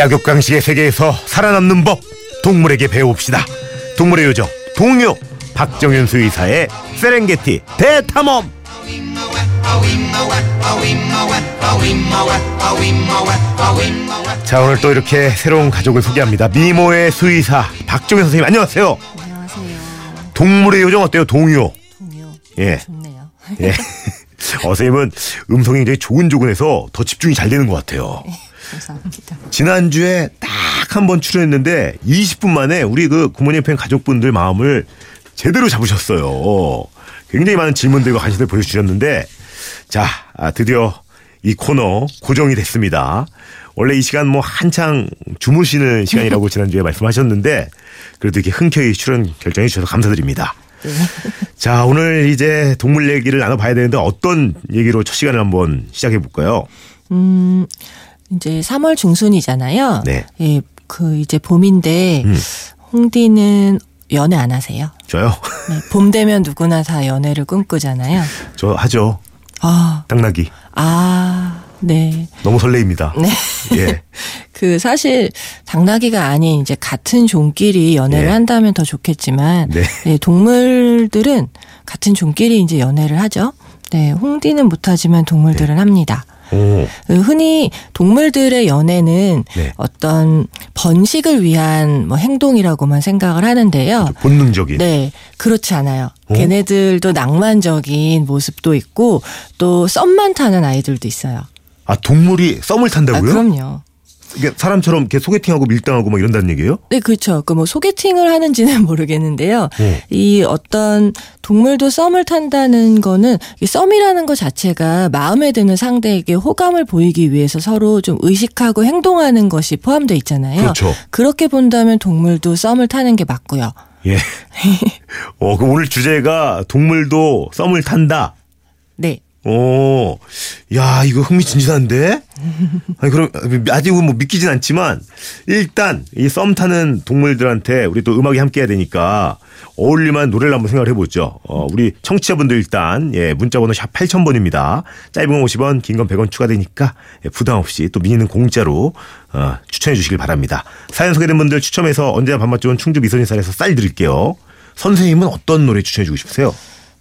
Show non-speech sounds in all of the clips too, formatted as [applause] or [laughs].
약육강식의 세계에서 살아남는 법 동물에게 배웁시다. 동물의 요정 동요 박정현 수의사의 세렝게티 대탐험. 자 오늘 또 이렇게 새로운 가족을 소개합니다. 미모의 수의사 박정현 선생님 안녕하세요. 안녕하세요. 동물의 요정 어때요 동요? 동요. 예. 좋네요. 예. [laughs] 어, 선생님은 음성이 굉장히 조근조근해서 더 집중이 잘 되는 것 같아요. 감사합니다. 지난주에 딱 한 번 출연했는데 20분 만에 우리 그 구모님 팬 가족분들 마음을 제대로 잡으셨어요. 굉장히 많은 질문들과 관심을 보여주셨는데 자, 아, 드디어 이 코너 고정이 됐습니다. 원래 이 시간 뭐 한창 주무시는 시간이라고 [laughs] 지난주에 말씀하셨는데 그래도 이렇게 흔쾌히 출연 결정해 주셔서 감사드립니다. 자, 오늘 이제 동물 얘기를 나눠봐야 되는데 어떤 얘기로 첫 시간을 한번 시작해 볼까요? 음, 이제 3월 중순이잖아요. 네. 예, 그 이제 봄인데 음. 홍디는 연애 안 하세요? 저요? 네, 봄 되면 누구나 다 연애를 꿈꾸잖아요. 저 하죠. 아, 당나귀. 아, 네. 너무 설레입니다. 네. 예. [laughs] 그 사실 당나귀가 아닌 이제 같은 종끼리 연애를 예. 한다면 더 좋겠지만 네. 네, 동물들은 같은 종끼리 이제 연애를 하죠. 네, 홍디는 못하지만 동물들은 합니다. 오. 그 흔히 동물들의 연애는 네. 어떤 번식을 위한 뭐 행동이라고만 생각을 하는데요. 본능적인. 네, 그렇지 않아요. 어? 걔네들도 낭만적인 모습도 있고 또 썸만 타는 아이들도 있어요. 아, 동물이 썸을 아, 탄다고요? 그럼요. 이게 사람처럼 이렇게 소개팅하고 밀당하고 막 이런다는 얘기예요? 네, 그렇죠. 그 뭐 소개팅을 하는지는 [laughs] 모르겠는데요. 네. 이 어떤 동물도 썸을 탄다는 거는 이 썸이라는 것 자체가 마음에 드는 상대에게 호감을 보이기 위해서 서로 좀 의식하고 행동하는 것이 포함되어 있잖아요. 그렇죠. 그렇게 본다면 동물도 썸을 타는 게 맞고요. 예. [laughs] 어, 그 오늘 주제가 동물도 썸을 탄다. 네. 오, 야, 이거 흥미진진한데? 아니, 그럼, 아직은 뭐 믿기진 않지만, 일단, 이 썸 타는 동물들한테 우리 또 음악이 함께 해야 되니까, 어울릴만한 노래를 한번 생각을 해보죠. 어, 우리 청취자분들 일단, 예, 문자번호 샵 8000번입니다. 짧은 건 50원, 긴 건 100원 추가되니까, 예, 부담 없이 또 미니는 공짜로, 어, 추천해 주시길 바랍니다. 사연 소개된 분들 추첨해서 언제나 밥맛 좋은 충주 미소진 쌀에서 쌀 드릴게요. 선생님은 어떤 노래 추천해 주고 싶으세요?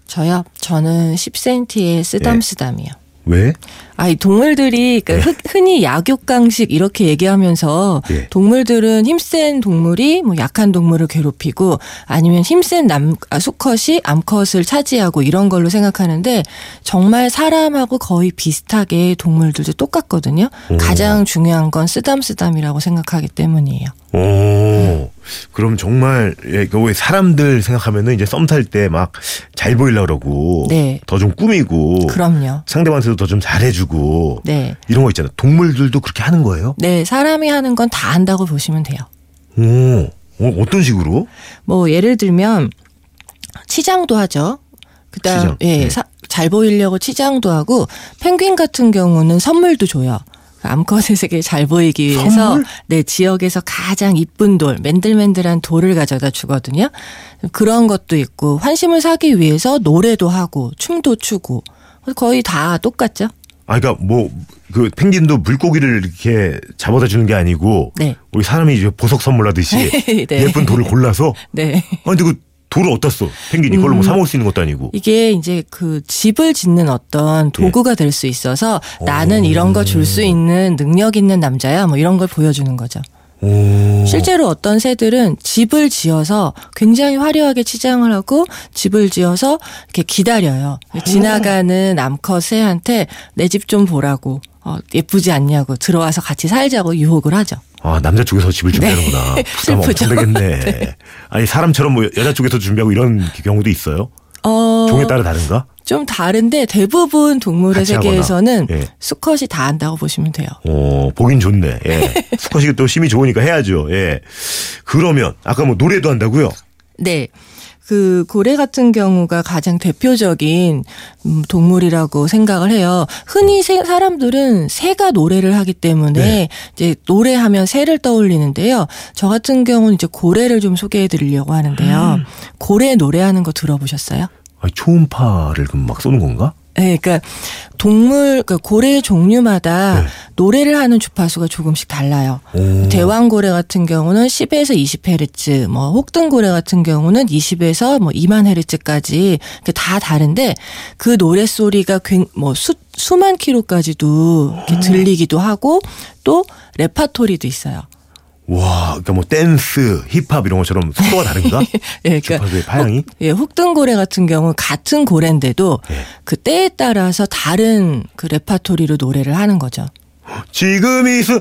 저요. 저는 10cm의 쓰담쓰담이요. 왜? 아, 이 동물들이 그 흔- 흔히 약육강식 이렇게 얘기하면서 예. 동물들은 힘센 동물이 뭐 약한 동물을 괴롭히고 아니면 힘센 남 아, 수컷이 암컷을 차지하고 이런 걸로 생각하는데 정말 사람하고 거의 비슷하게 동물들도 똑같거든요. 가장 중요한 건 쓰담쓰담이라고 생각하기 때문이에요. 오, 그럼 정말 예, 그왜 사람들 생각하면은 이제 썸 탈 때 막 잘 보이려 그러고 네. 더 좀 꾸미고 그럼요. 상대방한테도 더 좀 잘해주고 네. 이런 거 있잖아요. 동물들도 그렇게 하는 거예요? 네, 사람이 하는 건 다 한다고 보시면 돼요. 오, 어, 어떤 식으로? 뭐 예를 들면 치장도 하죠. 그다음 치장, 예, 네. 사- 잘 보이려고 치장도 하고 펭귄 같은 경우는 선물도 줘요. 암컷의 세계 잘 보이기 위해서 선물? 네 지역에서 가장 이쁜 돌, 맨들맨들한 돌을 가져다 주거든요. 그런 것도 있고 환심을 사기 위해서 노래도 하고 춤도 추고 거의 다 똑같죠. 아, 그러니까 뭐 그 펭귄도 물고기를 이렇게 잡아다 주는 게 아니고 네. 우리 사람이 이제 보석 선물하듯이 [laughs] 네. 예쁜 돌을 골라서 네. 아 근데 그 돌을 어디다 써? 펭귄이 이걸로 뭐 사 먹을 수 있는 것도 아니고. 이게 이제 그 집을 짓는 어떤 도구가 될수 있어서 나는 이런 거 줄 수 있는 능력 있는 남자야 뭐 이런 걸 보여주는 거죠. 오. 실제로 어떤 새들은 집을 지어서 굉장히 화려하게 치장을 하고 집을 지어서 이렇게 기다려요. 지나가는 암컷 새한테 내 집 좀 보라고 어, 예쁘지 않냐고 들어와서 같이 살자고 유혹을 하죠. 아, 남자 쪽에서 집을 준비하는구나. [laughs] 부담 슬프죠. 엄청 되겠네. [laughs] 아니, 사람처럼 뭐 여자 쪽에서 준비하고 이런 경우도 있어요? 어, 종에 따라 다른가? 좀 다른데 대부분 동물의 세계에서는. 예. 수컷이 다 한다고 보시면 돼요. 어, 보긴 좋네. 예. [laughs] 수컷이 또 힘이 좋으니까 해야죠. 예. 그러면, 아까 뭐 노래도 한다고요? 네. 그 고래 같은 경우가 가장 대표적인 음, 동물이라고 생각을 해요. 흔히 새- 사람들은 새가 노래를 하기 때문에 네. 이제 노래하면 새를 떠올리는데요. 저 같은 경우는 이제 고래를 좀 소개해 드리려고 하는데요. 음. 고래 노래하는 거 들어보셨어요? 아니, 초음파를 그럼 막 쏘는 건가? 네, 그러니까 동물 그러니까 고래 종류마다 네. 노래를 하는 주파수가 조금씩 달라요. 오. 대왕고래 같은 경우는 10에서 20헤르츠, 뭐 혹등고래 같은 경우는 20에서 뭐 2만 헤르츠까지 다 다른데 그 노래 소리가 뭐 수, 수만 킬로까지도 이렇게 들리기도 하고 또 레파토리도 있어요. 와, 그러니까 뭐 댄스, 힙합 이런 것처럼 속도가 다른가? [laughs] 예, 주파수의 파양이? 혹, 예, 혹등고래 같은 경우 같은 고래인데도 예. 그 때에 따라서 다른 그 레파토리로 노래를 하는 거죠. 지금 이스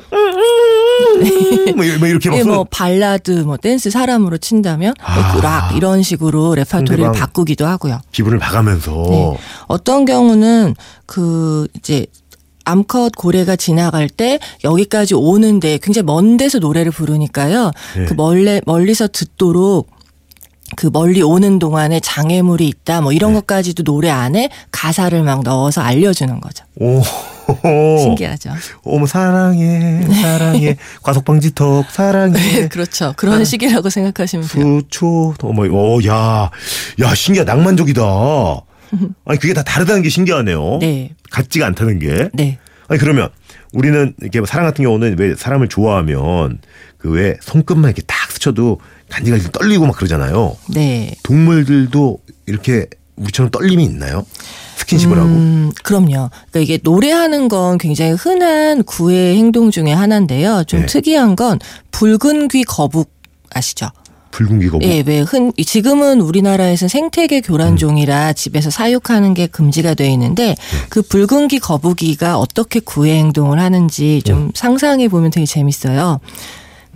뭐 이렇게 막 예, 쏘- 뭐 발라드, 뭐 댄스 사람으로 친다면 아. 뭐 락 이런 식으로 레파토리를 바꾸기도 하고요. 기분을 봐가면서 네. 어떤 경우는 그 이제 암컷 고래가 지나갈 때 여기까지 오는데 굉장히 먼 데서 노래를 부르니까요. 네. 그 멀리 멀리서 듣도록 그 멀리 오는 동안에 장애물이 있다 뭐 네. 이런 것까지도 노래 안에 가사를 막 넣어서 알려주는 거죠. 오, [laughs] 신기하죠. 어머 사랑해 사랑해 과속방지턱 사랑해 그렇죠. 그런 식이라고 생각하시면 돼요. 수초 어머 어야야 신기하 낭만적이다. 아니 그게 다 다르다는 게 신기하네요. 네. 같지가 않다는 게. 네. 아니 그러면 우리는 이렇게 사람 같은 경우는 왜 사람을 좋아하면 그 왜 손끝만 이렇게 딱 스쳐도 간지간지 떨리고 막 그러잖아요. 네. 동물들도 이렇게 우리처럼 떨림이 있나요? 스킨십을 하고. 음, 그럼요. 그러니까 이게 노래하는 건 굉장히 흔한 구애 행동 중에 하나인데요. 좀 네. 특이한 건 붉은 귀 거북 아시죠? 붉은 귀 거북. 예, 왜 흔, 지금은 우리나라에서는 생태계 교란종이라 집에서 사육하는 게 금지가 돼 있는데 그 붉은 귀 거북이가 어떻게 구애 행동을 하는지 좀 상상해 보면 되게 재밌어요.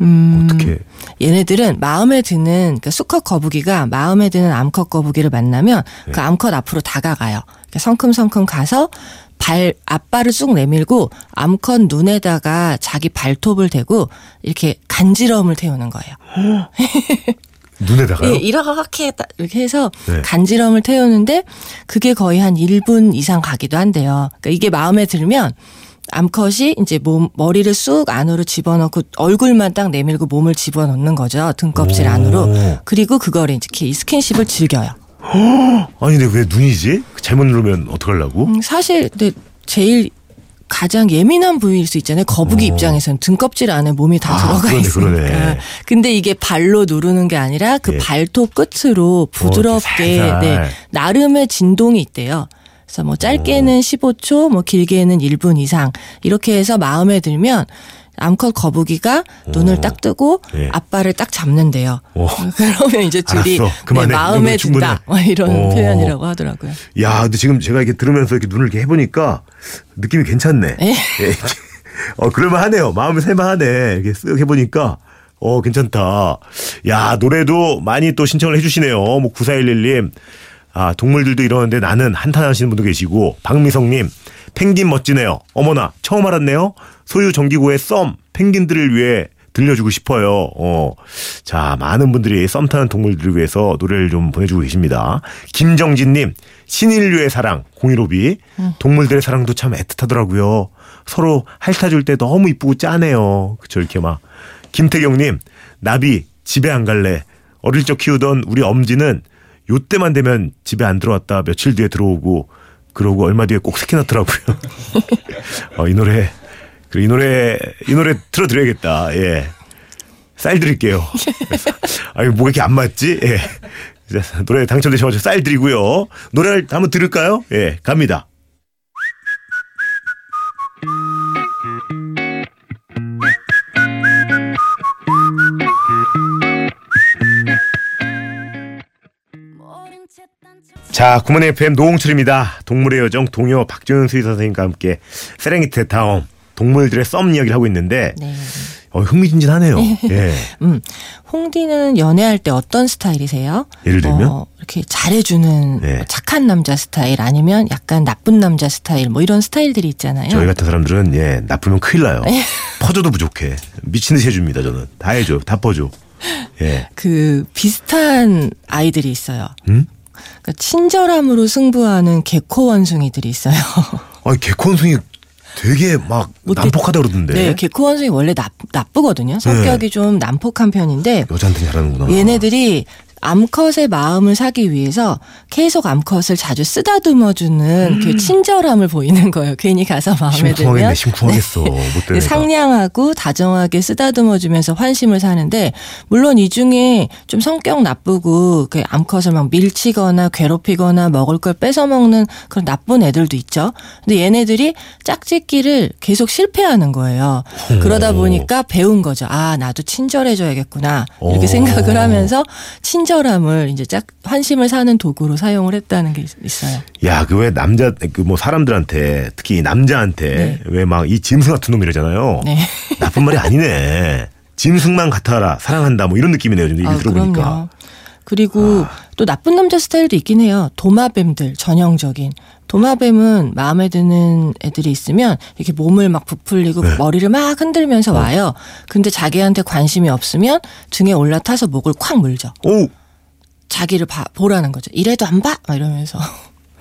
음, 어떻게? 얘네들은 마음에 드는 그러니까 수컷 거북이가 마음에 드는 암컷 거북이를 만나면 그 암컷 앞으로 다가가요. 이렇게 성큼성큼 가서 발 앞발을 쑥 내밀고 암컷 눈에다가 자기 발톱을 대고 이렇게 간지러움을 태우는 거예요. [gasps] 눈에다가요? 예, 이렇게 딱 이렇게 해서 네. 간지럼을 태우는데 그게 거의 한 1분 이상 가기도 한대요. 그러니까 이게 마음에 들면 암컷이 이제 몸 머리를 쑥 안으로 집어넣고 얼굴만 딱 내밀고 몸을 집어넣는 거죠 등껍질 오. 안으로 그리고 그걸 이렇게 이 스킨십을 즐겨요. [gasps] 아니 근데 왜 눈이지? 잘못 누르면 어떡하려고? 음, 사실 근데 제일 가장 예민한 부위일 수 있잖아요. 거북이 어. 입장에서는 등껍질 안에 몸이 다 아, 들어가 그러네, 있으니까. 그러네. 근데 이게 발로 누르는 게 아니라 그 예. 발톱 끝으로 부드럽게 살살. 네, 나름의 진동이 있대요. 그래서 뭐 짧게는 15초, 뭐 길게는 1분 이상 이렇게 해서 마음에 들면 암컷 거북이가 눈을 딱 뜨고 예. 앞발을 딱 잡는데요. 오. [laughs] 그러면 이제 둘이. 네, 마음에. 든다 뭐 이런 오. 표현이라고 하더라고요. 야, 근데 지금 제가 이렇게 들으면서 이렇게 눈을 이렇게 해보니까 느낌이 괜찮네. 예. 예. 어, 그럴만하네요. 마음을 살만하네. 이렇게 쓱 해보니까. 어, 괜찮다. 야, 노래도 많이 또 신청을 해주시네요. 뭐, 9411님. 아, 동물들도 이러는데 나는 한탄하시는 분도 계시고, 박미성님. 펭귄 멋지네요. 어머나, 처음 알았네요. 소유 정기고의 썸, 펭귄들을 위해 들려주고 싶어요. 어. 자, 많은 분들이 썸 타는 동물들을 위해서 노래를 좀 보내주고 계십니다. 김정진님, 신인류의 사랑, 015비. 동물들의 사랑도 참 애틋하더라고요. 서로 핥아줄 때 너무 이쁘고 짜네요. 그쵸, 이렇게 막. 김태경님, 나비, 집에 안 갈래. 어릴 적 키우던 우리 엄지는 요때만 되면 집에 안 들어왔다 며칠 뒤에 들어오고 그러고 얼마 뒤에 꼭 새끼 낳더라고요. [laughs] 어, 이 노래 그래 이 노래 이 노래 틀어드려야겠다. 예. 쌀 드릴게요. [laughs] 아니 뭐가 이렇게 안 맞지? 예. 자, 노래 당첨되셔가지고 쌀 드리고요. 노래를 한번 들을까요? 예, 갑니다. 자, 굿모닝 FM 노홍철입니다. 동물의 요정 동요 박정윤 수의 선생님과 함께 세렝게티 타움 동물들의 썸 이야기를 하고 있는데 네. 어, 흥미진진하네요. 예. [laughs] 음, 홍디는 연애할 때 어떤 스타일이세요? 예를 들면? 어, 이렇게 잘해주는 네. 뭐 착한 남자 스타일 아니면 약간 나쁜 남자 스타일 뭐 이런 스타일들이 있잖아요. 저희 같은 사람들은 예 나쁘면 큰일 나요. 퍼줘도 부족해. 미친 듯이 해줍니다. 저는 다 해줘, 다 퍼줘. 예. [laughs] 그 비슷한 아이들이 있어요. 음? 그러니까 친절함으로 승부하는 개코 원숭이들이 있어요. [laughs] 아니 개콘숭이 되게 막 못해- 난폭하다 그러던데. 네, 개코 원숭이 원래 나, 나쁘거든요. 성격이 좀 난폭한 편인데 여자한테 잘하는구나. 얘네들이 암컷의 마음을 사기 위해서 계속 암컷을 자주 쓰다듬어주는 그 친절함을 보이는 거예요. 괜히 가서 마음에 들면 심쿵하겠어. 못 네. 상냥하고 다정하게 쓰다듬어주면서 환심을 사는데 물론 이 중에 좀 성격 나쁘고 그 암컷을 막 밀치거나 괴롭히거나 먹을 걸 뺏어 먹는 그런 나쁜 애들도 있죠. 근데 얘네들이 짝짓기를 계속 실패하는 거예요. 그러다 보니까 배운 거죠. 아 나도 친절해져야겠구나 이렇게 오. 생각을 하면서 친절 함을 이제 짝 환심을 사는 도구로 사용을 했다는 게 있- 있어요. 야, 그 왜 남자, 그 뭐 사람들한테, 특히 남자한테, 네. 왜막 이 짐승 같은 놈이라잖아요. 네. [laughs] 나쁜 말이 아니네. 짐승만 같아라, 사랑한다, 뭐 이런 느낌이네요. 지금 얘기 아, 들어보니까. 아. 그럼요. 그리고 또 나쁜 남자 스타일도 있긴 해요. 도마뱀들 전형적인. 도마뱀은 마음에 드는 애들이 있으면 이렇게 몸을 막 부풀리고 네. 머리를 막 흔들면서 와요. 근데 자기한테 관심이 없으면 등에 올라타서 목을 콱 물죠. 오! 자기를 봐, 보라는 거죠. 이래도 안 봐? 막 이러면서.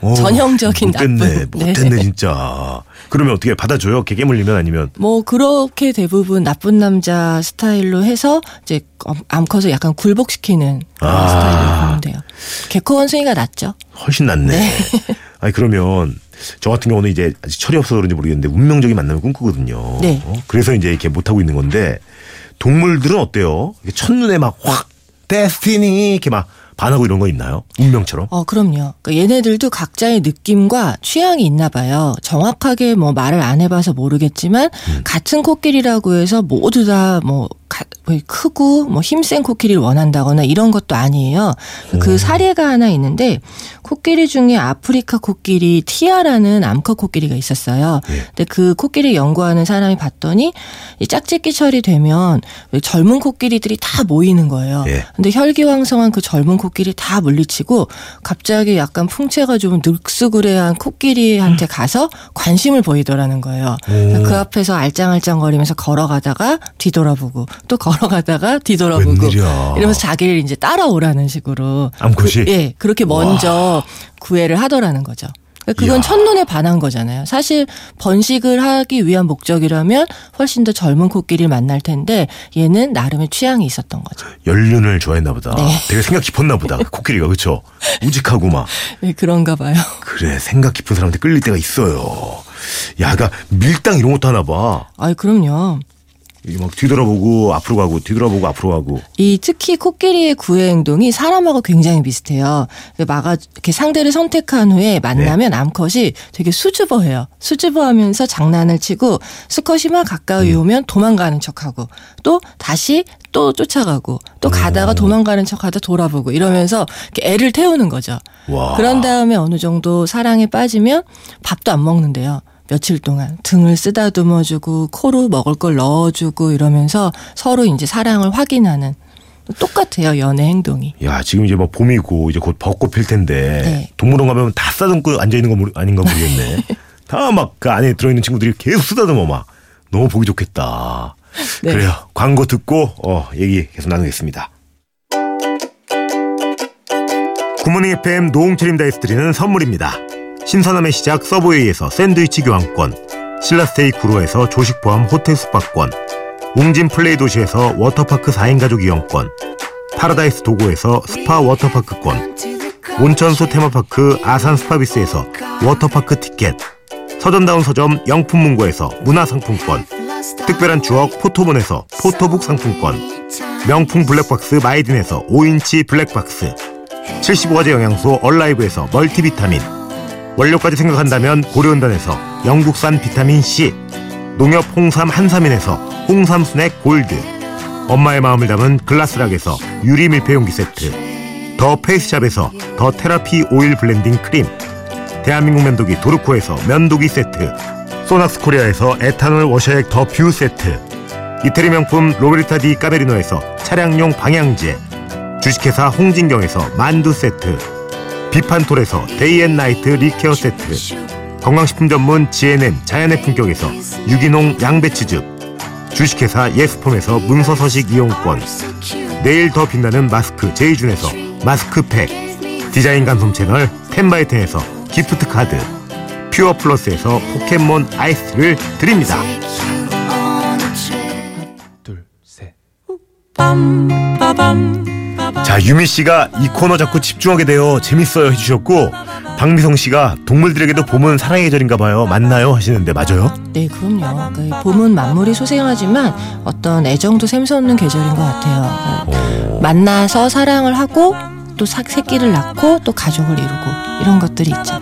오, [laughs] 전형적인 못됐네, 나쁜. 못됐네, 네. 진짜. 그러면 어떻게 받아줘요? 개개 물리면 아니면. 뭐 그렇게 대부분 나쁜 남자 스타일로 해서 이제 암컷을 약간 굴복시키는 아. 스타일로 보면 돼요. 개코 원숭이가 낫죠. 훨씬 낫네. [laughs] 아니, 그러면 저 같은 경우는 이제 아직 철이 없어서 그런지 모르겠는데 운명적인 만남을 꿈꾸거든요. 네. 어? 그래서 이제 이렇게 못 하고 있는 건데 동물들은 어때요? 첫눈에 막 확, 데스티니 이렇게 막 반하고 이런 거 있나요? 운명처럼? 어, 그럼요. 그러니까 얘네들도 각자의 느낌과 취향이 있나 봐요. 정확하게 뭐 말을 안 해봐서 모르겠지만 음. 같은 코끼리라고 해서 모두 다 뭐 크고 뭐 힘센 코끼리를 원한다거나 이런 것도 아니에요. 그 사례가 하나 있는데 코끼리 중에 아프리카 코끼리 티아라는 암컷 코끼리가 있었어요. 예. 근데 그 코끼리 연구하는 사람이 봤더니 이 짝짓기철이 되면 왜 젊은 코끼리들이 다 모이는 거예요. 예. 근데 혈기왕성한 그 젊은 코끼리 다 물리치고 갑자기 약간 풍채가 좀 늙수그레한 코끼리한테 가서 관심을 보이더라는 거예요. 오. 그 앞에서 알짱알짱거리면서 걸어가다가 뒤돌아보고 또 걸어가다가 뒤돌아보고 웬일이야. 이러면서 자기를 이제 따라오라는 식으로 암컷이? 그, 예 그렇게 먼저 구애를 하더라는 거죠. 그러니까 그건 이야. 첫눈에 반한 거잖아요. 사실 번식을 하기 위한 목적이라면 훨씬 더 젊은 코끼리를 만날 텐데 얘는 나름의 취향이 있었던 거죠. 연륜을 좋아했나 보다. 네. 되게 생각 깊었나 보다. [laughs] 코끼리가 그렇죠. 우직하고 막 네, 그런가 봐요. 그래 생각 깊은 사람한테 끌릴 때가 있어요. 야, 가 밀당 이런 것도 하나 봐. 아이 그럼요. 이게 막 뒤돌아보고 앞으로 가고 뒤돌아보고 앞으로 가고. 이 특히 코끼리의 구애 행동이 사람하고 굉장히 비슷해요. 마가 이렇게 상대를 선택한 후에 만나면 암컷이 되게 수줍어해요. 수줍어하면서 장난을 치고 수컷이 막 가까이 오면 도망가는 척하고 또 다시 또 쫓아가고 또 가다가 도망가는 척하다 돌아보고 이러면서 이렇게 애를 태우는 거죠. 와. 그런 다음에 어느 정도 사랑에 빠지면 밥도 안 먹는데요. 며칠 동안 등을 쓰다듬어 주고 코로 먹을 걸 넣어 주고 이러면서 서로 이제 사랑을 확인하는 똑같아요 연애 행동이. 야, 지금 이제 뭐 봄이고 이제 곧 벚꽃 필 텐데 네. 동물원 가면 다 쓰다듬고 앉아 있는 거 모르, 아닌가 모르겠네. [laughs] 다 막 그 안에 들어 있는 친구들이 계속 쓰다듬어 막. 너무 보기 좋겠다. 네. 그래요. 광고 듣고 어 얘기 계속 나누겠습니다. 굿모닝 FM 노홍철입니다에서 드리는 선물입니다. 신선함의 시작 서브웨이에서 샌드위치 교환권 신라스테이 구로에서 조식 포함 호텔 숙박권 웅진 플레이 도시에서 워터파크 4인 가족 이용권 파라다이스 도고에서 스파 워터파크권 온천수 테마파크 아산 스파비스에서 워터파크 티켓 서점다운 서점 영풍문고에서 문화상품권 특별한 추억 포토몬에서 포토북 상품권 명품 블랙박스 마이딘에서 5인치 블랙박스 75가지 영양소 얼라이브에서 멀티비타민 원료까지 생각한다면 고려은단에서 영국산 비타민C 농협 홍삼 한삼인에서 홍삼 스낵 골드 엄마의 마음을 담은 글라스락에서 유리 밀폐용기 세트 더 페이스샵에서 더 테라피 오일 블렌딩 크림 대한민국 면도기 도르코에서 면도기 세트 소낙스 코리아에서 에탄올 워셔액 더 뷰 세트 이태리 명품 로베르타 디 까메리노에서 차량용 방향제 주식회사 홍진경에서 만두 세트 비판톨에서 데이앤나이트 립케어 세트. 건강식품 전문 GNM 자연의 품격에서 유기농 양배추즙. 주식회사 예스폼에서 문서서식 이용권. 내일 더 빛나는 마스크 제이준에서 마스크팩. 디자인 감성 채널 텐바이텐에서 기프트 카드. 퓨어 플러스에서 포켓몬 아이스를 드립니다. 둘, 셋. 빰, 빠밤, 자 유미 씨가 이 코너 자꾸 집중하게 되어 재밌어요 해주셨고 박미성 씨가 동물들에게도 봄은 사랑의 계절인가 봐요 맞나요 하시는데 맞아요? 네, 그럼요. 그 봄은 만물이 소생하지만 어떤 애정도 샘솟는 계절인 것 같아요. 그 만나서 사랑을 하고 또 사- 새끼를 낳고 또 가족을 이루고 이런 것들이 있죠.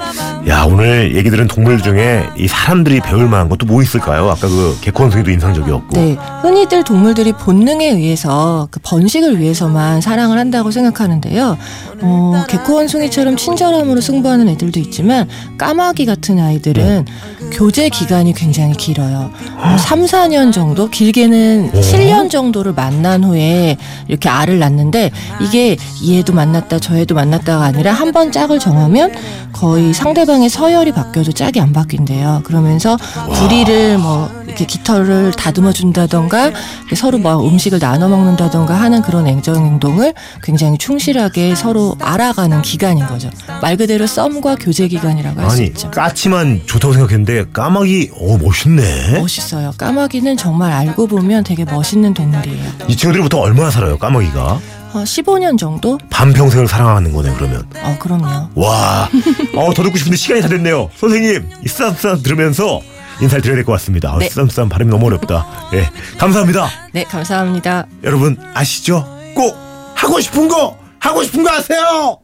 야 오늘 얘기 들은 동물 중에 이 사람들이 배울 만한 것도 뭐 있을까요? 아까 그 개코 원숭이도 인상적이었고 네, 흔히들 동물들이 본능에 의해서 그 번식을 위해서만 사랑을 한다고 생각하는데요. 어, 개코 원숭이처럼 친절함으로 승부하는 애들도 있지만 까마귀 같은 아이들은 교제 기간이 굉장히 길어요. 뭐 3, 4년 정도, 길게는 7년 정도를 만난 후에 이렇게 알을 낳는데 이게 얘도 만났 다 저애도 만났다가 아니라 한 번 짝을 정하면 거의 상대방의 서열이 바뀌어도 짝이 안 바뀐대요. 그러면서 부리를 뭐 이렇게 깃털을 다듬어 준다던가 서로 뭐 음식을 나눠 먹는다던가 하는 그런 애정 행동을 굉장히 충실하게 서로 알아가는 기간인 거죠. 말 그대로 썸과 교제 기간이라고 할 수 아니 있죠. 까치만 좋다고 생각했는데 까마귀 어 멋있네 멋있어요. 까마귀는 정말 알고 보면 되게 멋있는 동물이에요. 이 친구들부터 얼마나 살아요 까마귀가 어, 15년 정도? 반평생을 사랑하는 거네 그러면 어, 그럼요. 와, 어, 더 듣고 싶은데 시간이 다 됐네요. 선생님, 이 쓰담쓰담 들으면서 인사를 드려야 될 것 같습니다. 아, 네. 쓰담쓰담 발음이 너무 어렵다. 예, 감사합니다. 네, 감사합니다. 여러분, 아시죠? 꼭 하고 싶은 거, 하고 싶은 거 하세요!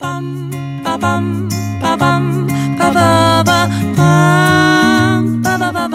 빠밤 빠밤 빠바바